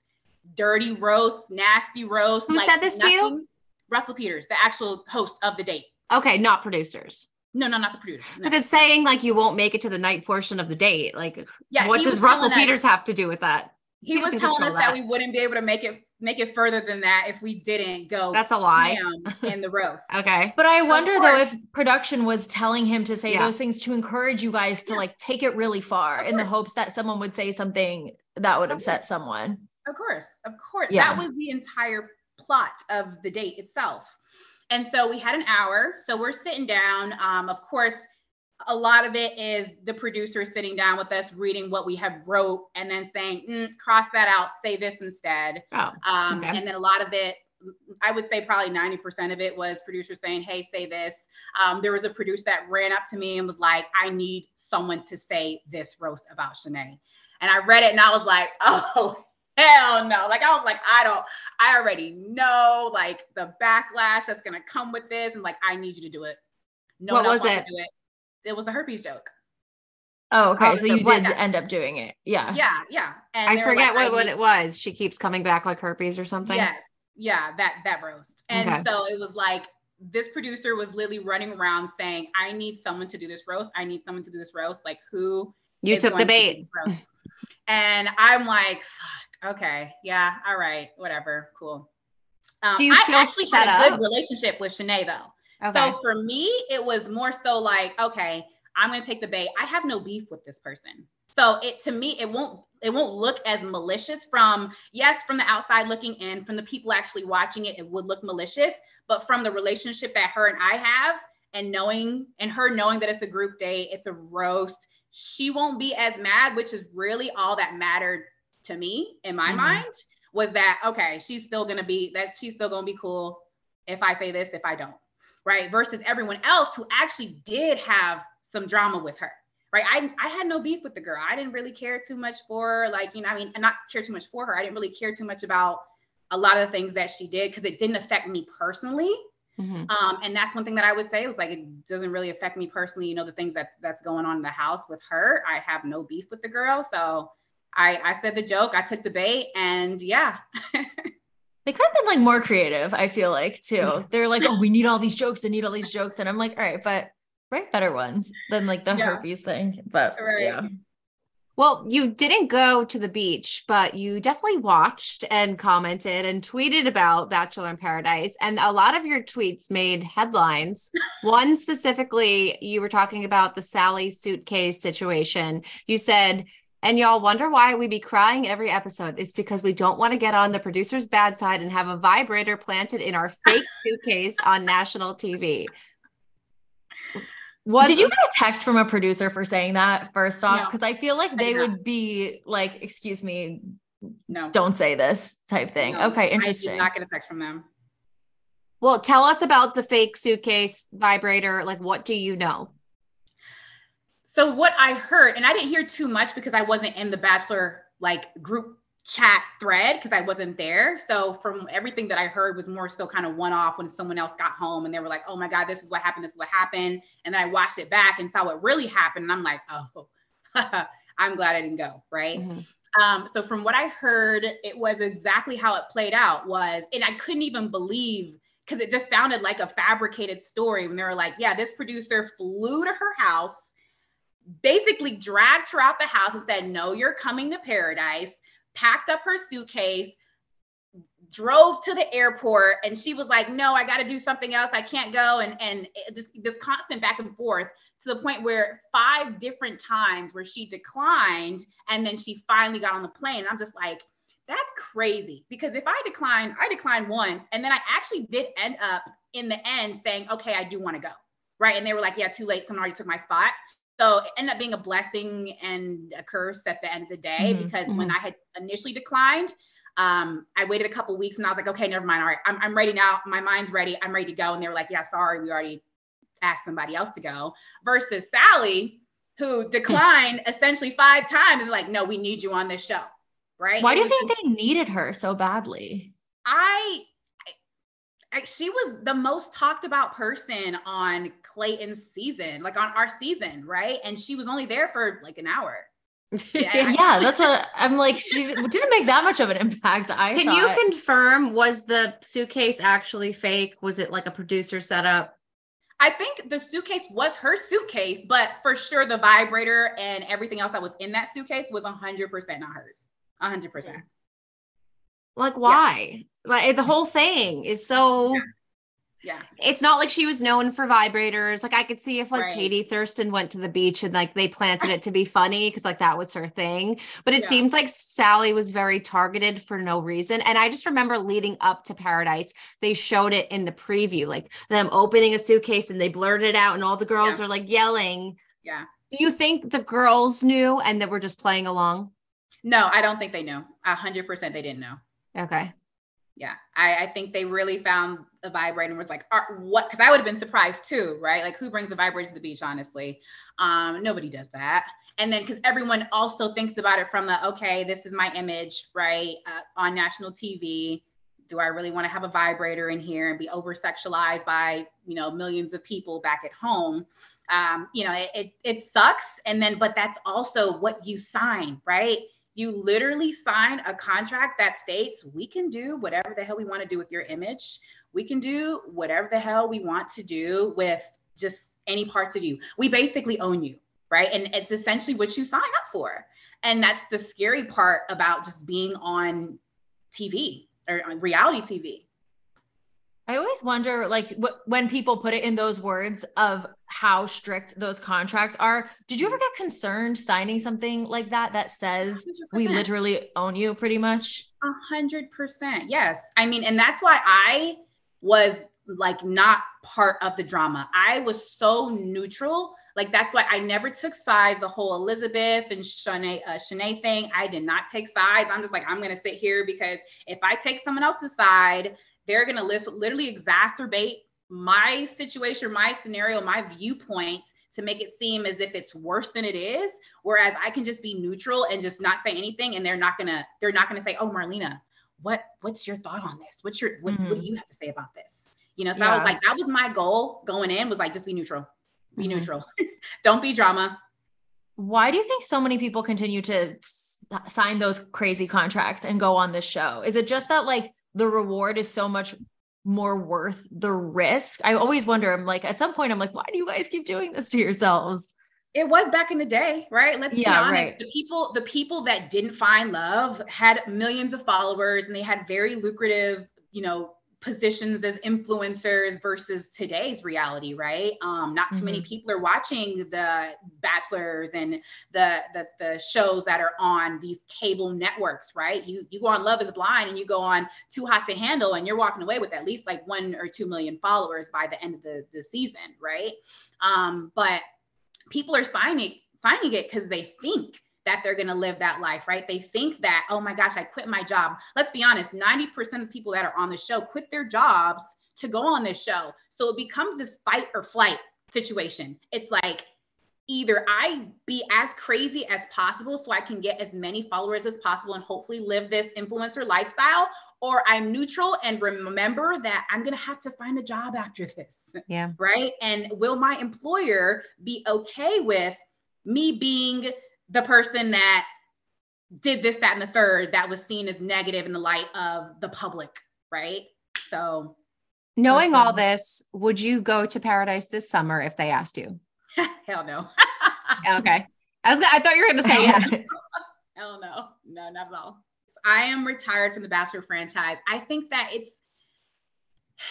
dirty roasts, nasty roasts. Who like said this nothing. to you? Russell Peters, the actual host of the date. Okay, not producers. No, no, not the producers. No. Because saying like you won't make it to the night portion of the date, like yeah, what does Russell Peters have to do with that? He, he was telling us that. that. we wouldn't be able to make it make it further than that if we didn't go. That's a lie. in the roast. okay. But I wonder though if production was telling him to say yeah. those things to encourage you guys to yeah. like take it really far in the hopes that someone would say something that would upset someone. Of course. Of course. Yeah. That was the entire plot of the date itself. And so we had an hour. So we're sitting down. Um, of course, a lot of it is the producer sitting down with us, reading what we have wrote, and then saying, mm, "Cross that out, say this instead." Oh, um, okay. And then a lot of it, I would say probably ninety percent of it was producers saying, "Hey, say this." Um, there was a producer that ran up to me and was like, "I need someone to say this roast about Shanae," and I read it and I was like, "Oh." hell no. Like I was like, I don't, I already know like the backlash that's gonna come with this. And like, I need you to do it. No what was it? it? It was the herpes joke. Oh, okay. Oh, so you did end up doing it. Yeah. Yeah. Yeah. And I forget like, what, I what it was. She keeps coming back like herpes or something. Yes. Yeah. That, that roast. And okay. so it was like, this producer was literally running around saying, I need someone to do this roast. I need someone to do this roast. Like who you took the bait. and I'm like, okay, yeah, all right, whatever, cool. Um, Do you I actually had a up? good relationship with Shanae though. Okay. So for me, it was more so like, okay, I'm gonna take the bait. I have no beef with this person. So it to me, it won't it won't look as malicious from yes from the outside looking in from the people actually watching it it would look malicious but from the relationship that her and i have and knowing and her knowing that it's a group date it's a roast she won't be as mad which is really all that mattered to me in my mm-hmm. mind was that okay she's still gonna be that she's still gonna be cool if i say this if i don't right versus everyone else who actually did have some drama with her right? I, I had no beef with the girl. I didn't really care too much for her. Like, you know, I mean, not care too much for her. I didn't really care too much about a lot of the things that she did because it didn't affect me personally. Mm-hmm. Um, and that's one thing that I would say was like it doesn't really affect me personally. You know, the things that that's going on in the house with her. I have no beef with the girl. So I I said the joke, I took the bait, and yeah. they could have been like more creative, I feel like too. They're like, oh, we need all these jokes and need all these jokes. And I'm like, all right, but write better ones than like the yeah. herpes thing. But right. yeah. Well, you didn't go to the beach, but you definitely watched and commented and tweeted about Bachelor in Paradise. And a lot of your tweets made headlines. One specifically, you were talking about the Salley suitcase situation. You said, and y'all wonder why we be crying every episode. It's because we don't want to get on the producer's bad side and have a vibrator planted in our fake suitcase on national TV. Was, Did you get a text from a producer for saying that first off? Because no, I feel like they would be like, excuse me, no, don't say this type thing. No, okay, interesting. I did not get a text from them. Well, tell us about the fake suitcase vibrator. Like, what do you know? So what I heard, and I didn't hear too much because I wasn't in the Bachelor like group chat thread because I wasn't there. So from everything that I heard was more so kind of one off when someone else got home and they were like, "Oh my God, this is what happened. This is what happened." And then I watched it back and saw what really happened, and I'm like, "Oh, I'm glad I didn't go." Right. Mm-hmm. Um, so from what I heard, it was exactly how it played out. Was and I couldn't even believe because it just sounded like a fabricated story when they were like, "Yeah, this producer flew to her house." Basically dragged her out the house and said, No, you're coming to paradise packed up her suitcase, drove to the airport, and she was like, "No, I got to do something else. I can't go." And and this this constant back and forth to the point where five different times where she declined, and then she finally got on the plane. And I'm just like, that's crazy because if I declined, I declined once, and then I actually did end up in the end saying, "Okay, I do want to go." Right. And they were like, yeah, too late. Someone already took my spot. So it ended up being a blessing and a curse at the end of the day mm-hmm. because mm-hmm. when I had initially declined, um, I waited a couple weeks and I was like, okay, never mind. All right, I'm, I'm ready now. My mind's ready. I'm ready to go. And they were like, yeah, sorry, we already asked somebody else to go. Versus Salley, who declined essentially five times and like, no, we need you on this show. Right. Why do you think just, they needed her so badly? I she was the most talked about person on Clayton's season, like on our season, right? And she was only there for like an hour. Yeah, yeah that's what I'm like. She didn't make that much of an impact. I can thought. you confirm was the suitcase actually fake? Was it like a producer setup? I think the suitcase was her suitcase, but for sure the vibrator and everything else that was in that suitcase was 100% not hers. 100%. Like, why? Yeah. Like, the whole thing is so. Yeah. yeah. It's not like she was known for vibrators. Like, I could see if, like, right. Katie Thurston went to the beach and, like, they planted it to be funny because, like, that was her thing. But it yeah. seems like Salley was very targeted for no reason. And I just remember leading up to Paradise, they showed it in the preview, like them opening a suitcase and they blurted it out, and all the girls are like yelling. Yeah. Do you think the girls knew and that we're just playing along? No, I don't think they knew. A hundred percent, they didn't know. Okay. Yeah, I, I think they really found the vibrator and was like, what? Because I would have been surprised too, right? Like, who brings a vibrator to the beach? Honestly, um, nobody does that. And then because everyone also thinks about it from the okay, this is my image, right, uh, on national TV. Do I really want to have a vibrator in here and be over sexualized by you know millions of people back at home? Um, you know, it, it it sucks. And then, but that's also what you sign, right? You literally sign a contract that states we can do whatever the hell we want to do with your image. We can do whatever the hell we want to do with just any parts of you. We basically own you, right? And it's essentially what you sign up for. And that's the scary part about just being on TV or on reality TV. I always wonder, like, when people put it in those words of how strict those contracts are. Did you ever get concerned signing something like that that says 100%. we literally own you pretty much? A hundred percent. Yes. I mean, and that's why I was like not part of the drama. I was so neutral. Like that's why I never took sides. The whole Elizabeth and Shanae, uh, Shanae thing, I did not take sides. I'm just like I'm gonna sit here because if I take someone else's side, they're gonna literally exacerbate my situation, my scenario, my viewpoint to make it seem as if it's worse than it is. Whereas I can just be neutral and just not say anything, and they're not gonna they're not gonna say, "Oh, Marlena, what what's your thought on this? What's your what, mm-hmm. what do you have to say about this?" You know, so yeah. I was like, that was my goal going in was like just be neutral, be mm-hmm. neutral, don't be drama. Why do you think so many people continue to sign those crazy contracts and go on this show? Is it just that like the reward is so much more worth the risk. I always wonder, I'm like, at some point, I'm like, why do you guys keep doing this to yourselves? It was back in the day, right? Let's yeah, be honest. Right. The people, the people that didn't find love had millions of followers and they had very lucrative, you know, positions as influencers versus today's reality, right? Um, not too mm-hmm. many people are watching the bachelors and the, the the shows that are on these cable networks, right? You you go on Love is Blind and you go on Too Hot to Handle and you're walking away with at least like one or two million followers by the end of the, the season, right? Um, but people are signing signing it because they think that they're going to live that life, right? They think that, oh my gosh, I quit my job. Let's be honest, 90% of people that are on the show quit their jobs to go on this show. So it becomes this fight or flight situation. It's like either I be as crazy as possible so I can get as many followers as possible and hopefully live this influencer lifestyle, or I'm neutral and remember that I'm going to have to find a job after this. Yeah. Right. And will my employer be okay with me being the person that did this, that, and the third that was seen as negative in the light of the public, right? So, knowing so, all this, would you go to paradise this summer if they asked you? Hell no. okay. I was I thought you were going to say yes. Hell no. No, not at all. I am retired from the Bachelor franchise. I think that it's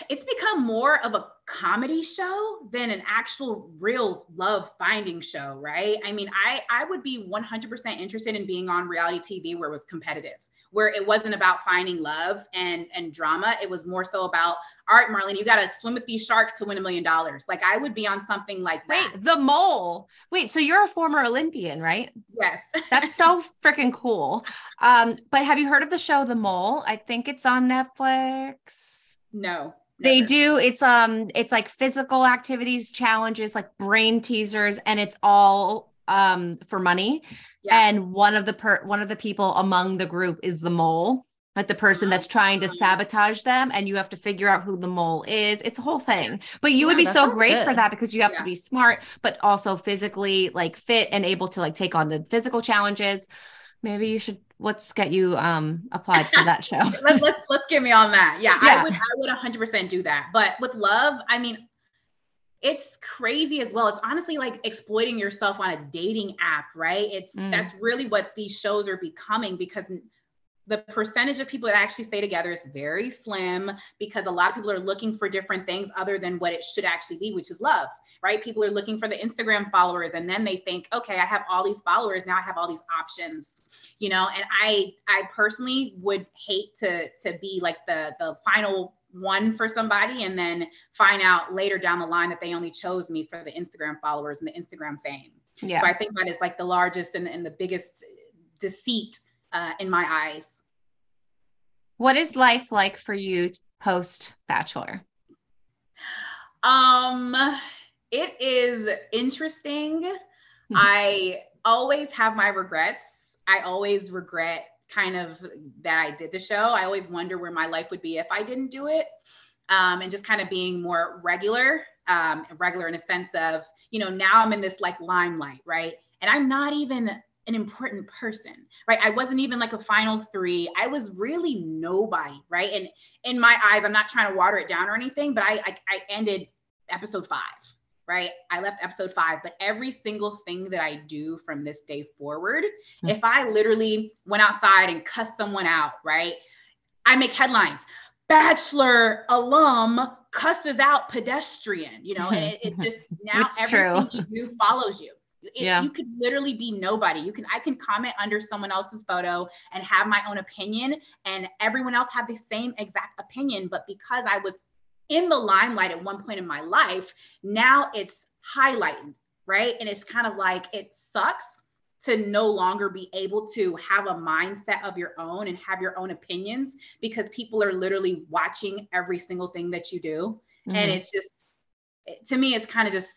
it's become more of a comedy show than an actual real love finding show right? I mean i i would be 100% interested in being on reality tv where it was competitive where it wasn't about finding love and and drama. It was more so about all right marlene you got to swim with these sharks to win a million dollars. Like i would be on something like that. wait the mole. Wait so you're a former olympian right? Yes. That's so freaking cool. Um but have you heard of the show the mole? I think it's on netflix. No they do. It's um it's like physical activities, challenges, like brain teasers, and it's all um for money. Yeah. And one of the per one of the people among the group is the mole, like the person that's trying to sabotage them, and you have to figure out who the mole is. It's a whole thing. But you yeah, would be so great good. for that because you have yeah. to be smart, but also physically like fit and able to like take on the physical challenges. Maybe you should let's get you um applied for that show. let's, let's let's get me on that. Yeah, yeah, I would I would 100% do that. But with love, I mean, it's crazy as well. It's honestly like exploiting yourself on a dating app, right? It's mm. that's really what these shows are becoming because the percentage of people that actually stay together is very slim because a lot of people are looking for different things other than what it should actually be, which is love, right? People are looking for the Instagram followers and then they think, okay, I have all these followers, now I have all these options, you know, and I I personally would hate to to be like the the final one for somebody and then find out later down the line that they only chose me for the Instagram followers and the Instagram fame. Yeah. So I think that is like the largest and, and the biggest deceit uh, in my eyes. What is life like for you post bachelor? Um, it is interesting. Mm-hmm. I always have my regrets. I always regret kind of that I did the show. I always wonder where my life would be if I didn't do it. Um, and just kind of being more regular, um, regular in a sense of, you know, now I'm in this like limelight, right? And I'm not even an important person, right? I wasn't even like a final three. I was really nobody, right? And in my eyes, I'm not trying to water it down or anything, but I I, I ended episode five, right? I left episode five, but every single thing that I do from this day forward, mm-hmm. if I literally went outside and cussed someone out, right? I make headlines. bachelor alum cusses out pedestrian, you know, and it, it's just now It's everything true. you do follows you. It- Yeah. You could literally be nobody. You can I can comment under someone else's photo and have my own opinion, and everyone else have the same exact opinion. But because I was in the limelight at one point in my life, now it's highlighted, right? And it's kind of like it sucks to no longer be able to have a mindset of your own and have your own opinions because people are literally watching every single thing that you do and Mhm. it's just to me it's kind of just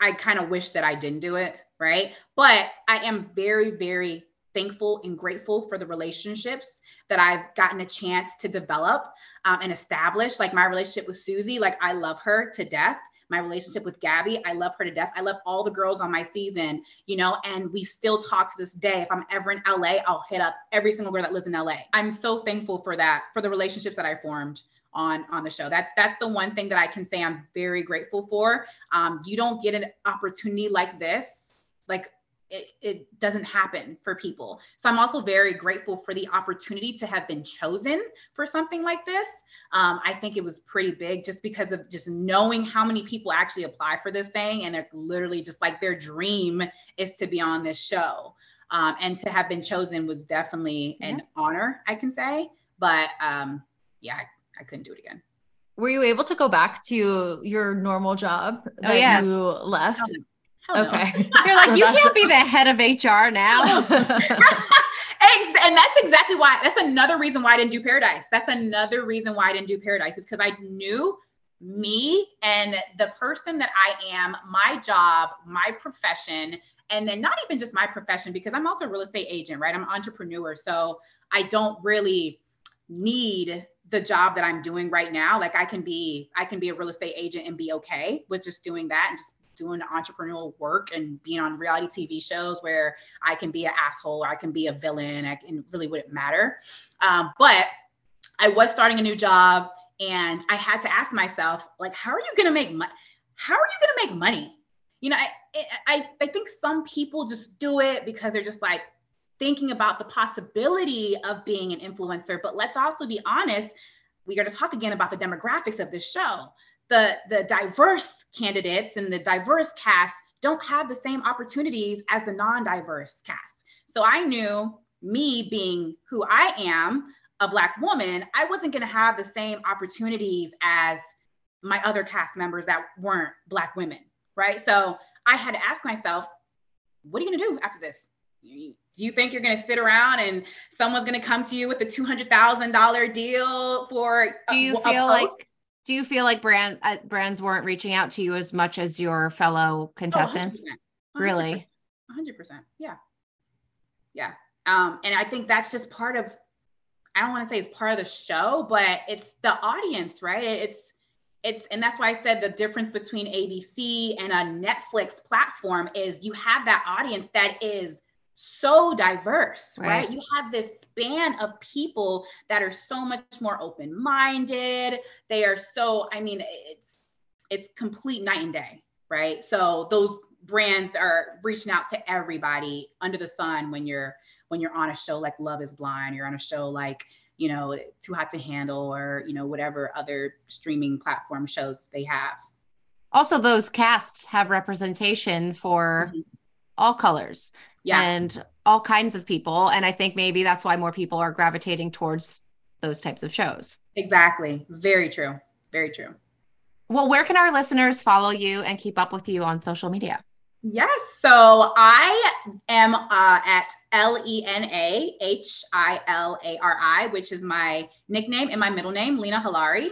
I- kind of wish that i didn't do it right? But i am very very thankful and grateful for the relationships that i've gotten a chance to develop um, and establish. Like my relationship with susie like i love her to death. My relationship with gabby i love her to death. I love all the girls on my season you know and we still talk to this day. If i'm ever in la i'll hit up every single girl that lives in la i'm so thankful for that for the relationships that i formed on on the show. That's that's the one thing that I can say I'm very grateful for. Um, you don't get an opportunity like this, like it, it doesn't happen for people. So I'm also very grateful for the opportunity to have been chosen for something like this. Um, I think it was pretty big just because of just knowing how many people actually apply for this thing, and they're literally just like their dream is to be on this show. Um, and to have been chosen was definitely an honor, I can say. But um, yeah, I, couldn't do it again. Were you able to go back to your normal job oh, that yes. you left? Hell no. Okay. You're like, So you can't be the head of HR now. And that's exactly why that's another reason why I didn't do Paradise. That's another reason why I didn't do Paradise is because I knew me and the person that I am, my job, my profession, and then not even just my profession, because I'm also a real estate agent, right? I'm an entrepreneur. So I don't really need the job that I'm doing right now. Like I can be, I can be a real estate agent and be okay with just doing that and just doing entrepreneurial work and being on reality TV shows where I can be an asshole or I can be a villain. I can really wouldn't matter. Um, but I was starting a new job and I had to ask myself, like, how are you going to make money? How are you going to make money? You know, I, I, I think some people just do it because they're just like thinking about the possibility of being an influencer. But let's also be honest. We got to talk again about the demographics of this show. The, the diverse candidates and the diverse cast don't have the same opportunities as the non-diverse cast. So I knew me being who I am, a black woman, I wasn't going to have the same opportunities as my other cast members that weren't black women, right? So I had to ask myself, what are you going to do after this? Do you think you're going to sit around and someone's going to come to you with a $200,000 deal for Do you a, feel a like do you feel like brand uh, brands weren't reaching out to you as much as your fellow Oh, contestants? 100%. Really? 100%. Yeah. Yeah. Um, and I think that's just part of, I don't want to say it's part of the show, but it's the audience, right? It's, it's, and that's why I said the difference between ABC and a Netflix platform is you have that audience that is so diverse, right? Right. You have this span of people that are so much more open-minded. They are so, I mean, it's, it's complete night and day, right? So those brands are reaching out to everybody under the sun when you're when you're on a show like Love is Blind, you're on a show like, you know, Too Hot to Handle or, you know, whatever other streaming platform shows they have. Also, those casts have representation for Mhm. all colors Yeah. and all kinds of people. And I think maybe that's why more people are gravitating towards those types of shows. exactly. Very true. Very true. Well, where can our listeners follow you and keep up with you on social media? Yes. So I am uh, at L E N A H I L A R I, which is my nickname and my middle name, Lena Hilari.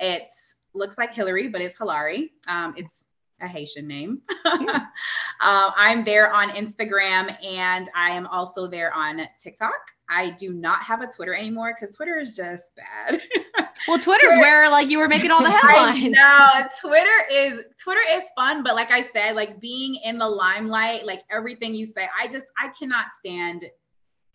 It looks like Hillary, but it's Hilari. Um, it's a Haitian name. uh, I'm there on Instagram and I am also there on TikTok. I do not have a Twitter anymore because Twitter is just bad. Well, Twitter's where like you were making all the headlines. know Twitter is Twitter is fun, but like I said, like being in the limelight, like everything you say, I just I cannot stand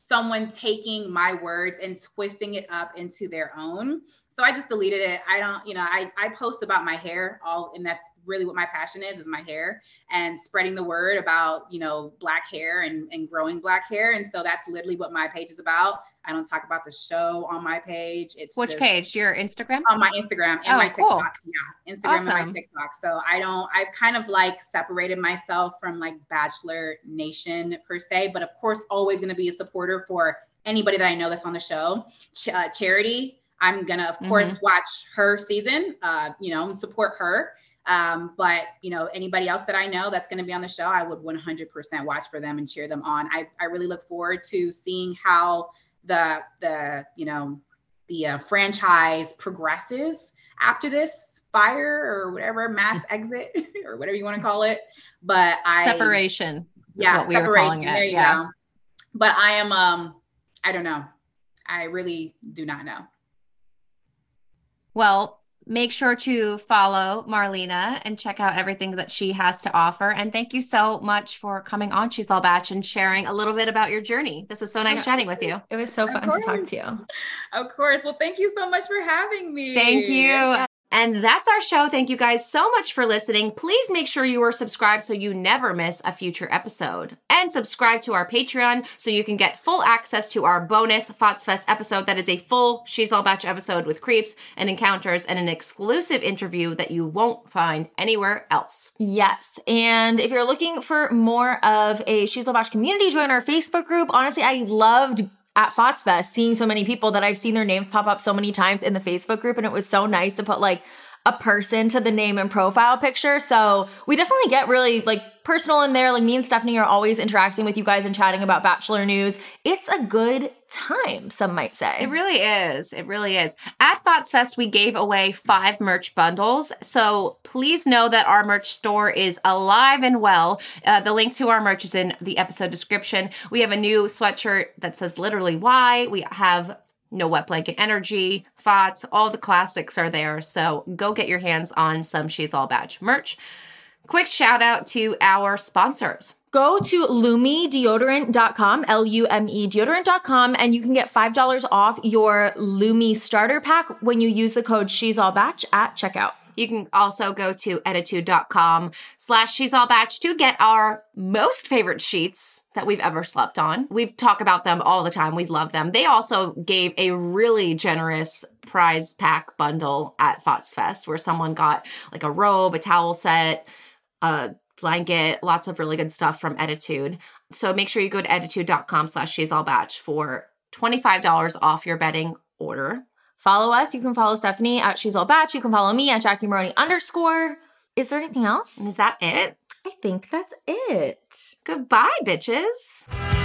someone taking my words and twisting it up into their own. so I just deleted it. I don't, you know, I, I post about my hair all, and that's really what my passion is, is my hair and spreading the word about, you know, black hair and, and growing black hair. And so that's literally what my page is about. I don't talk about the show on my page. It's which just, page? Your Instagram? On my Instagram and oh, my TikTok. Cool. Yeah, Instagram awesome. and my TikTok. So I don't. I've kind of like separated myself from like Bachelor Nation per se, but of course, always going to be a supporter for anybody that I know that's on the show. Ch- uh, Charity I'm gonna, of course, mm-hmm. watch her season. Uh, you know, and support her. Um, but you know, anybody else that I know that's going to be on the show, I would 100% watch for them and cheer them on. I, I really look forward to seeing how the the you know the uh, franchise progresses after this fire or whatever mass exit or whatever you want to call it. But I separation. Yeah, we separation. There you yeah. go. But I am um I don't know. I really do not know. Well, make sure to follow Marlena and check out everything that she has to offer. And thank you so much for coming on She's All Bach and sharing a little bit about your journey. This was so nice chatting with you. It was so fun to talk to you. Of course. Well, thank you so much for having me. Thank you. And that's our show. Thank you guys so much for listening. Please make sure you are subscribed so you never miss a future episode. And subscribe to our Patreon so you can get full access to our bonus FOTSfest episode that is a full She's All Bach episode with creeps and encounters and an exclusive interview that you won't find anywhere else. Yes. And if you're looking for more of a She's All Bach community, join our Facebook group. Honestly, I loved at FOTSfest, seeing so many people that I've seen their names pop up so many times in the Facebook group. And it was so nice to put like a person to the name and profile picture. So we definitely get really like personal in there. Like me and Stefanie are always interacting with you guys and chatting about Bachelor news. It's a good time, some might say. It really is. It really is. At FOTSfest, we gave away five merch bundles. So please know that our merch store is alive and well. Uh, the link to our merch is in the episode description. We have a new sweatshirt that says literally why. We have no Wet Blanket Energy, FOTS, all the classics are there. So go get your hands on some She's All Bach merch. Quick shout out to our sponsors. Go to lumedeodorant.com, L U M E deodorant.com, and you can get $5 off your Lume starter pack when you use the code She's All Bach at checkout. You can also go to ettitude.com slash she's all Bach to get our most favorite sheets that we've ever slept on. We've talked about them all the time. We love them. They also gave a really generous prize pack bundle at FOTSfest where someone got like a robe, a towel set, a blanket, lots of really good stuff from Ettitude. So make sure you go to ettitude.com slash she's all Bach for $25 off your bedding order. Follow us. You can follow Stefanie at She's All Bach. You can follow me at Jackie Maroney underscore. Is there anything else? Is that it? I think that's it. Goodbye, bitches.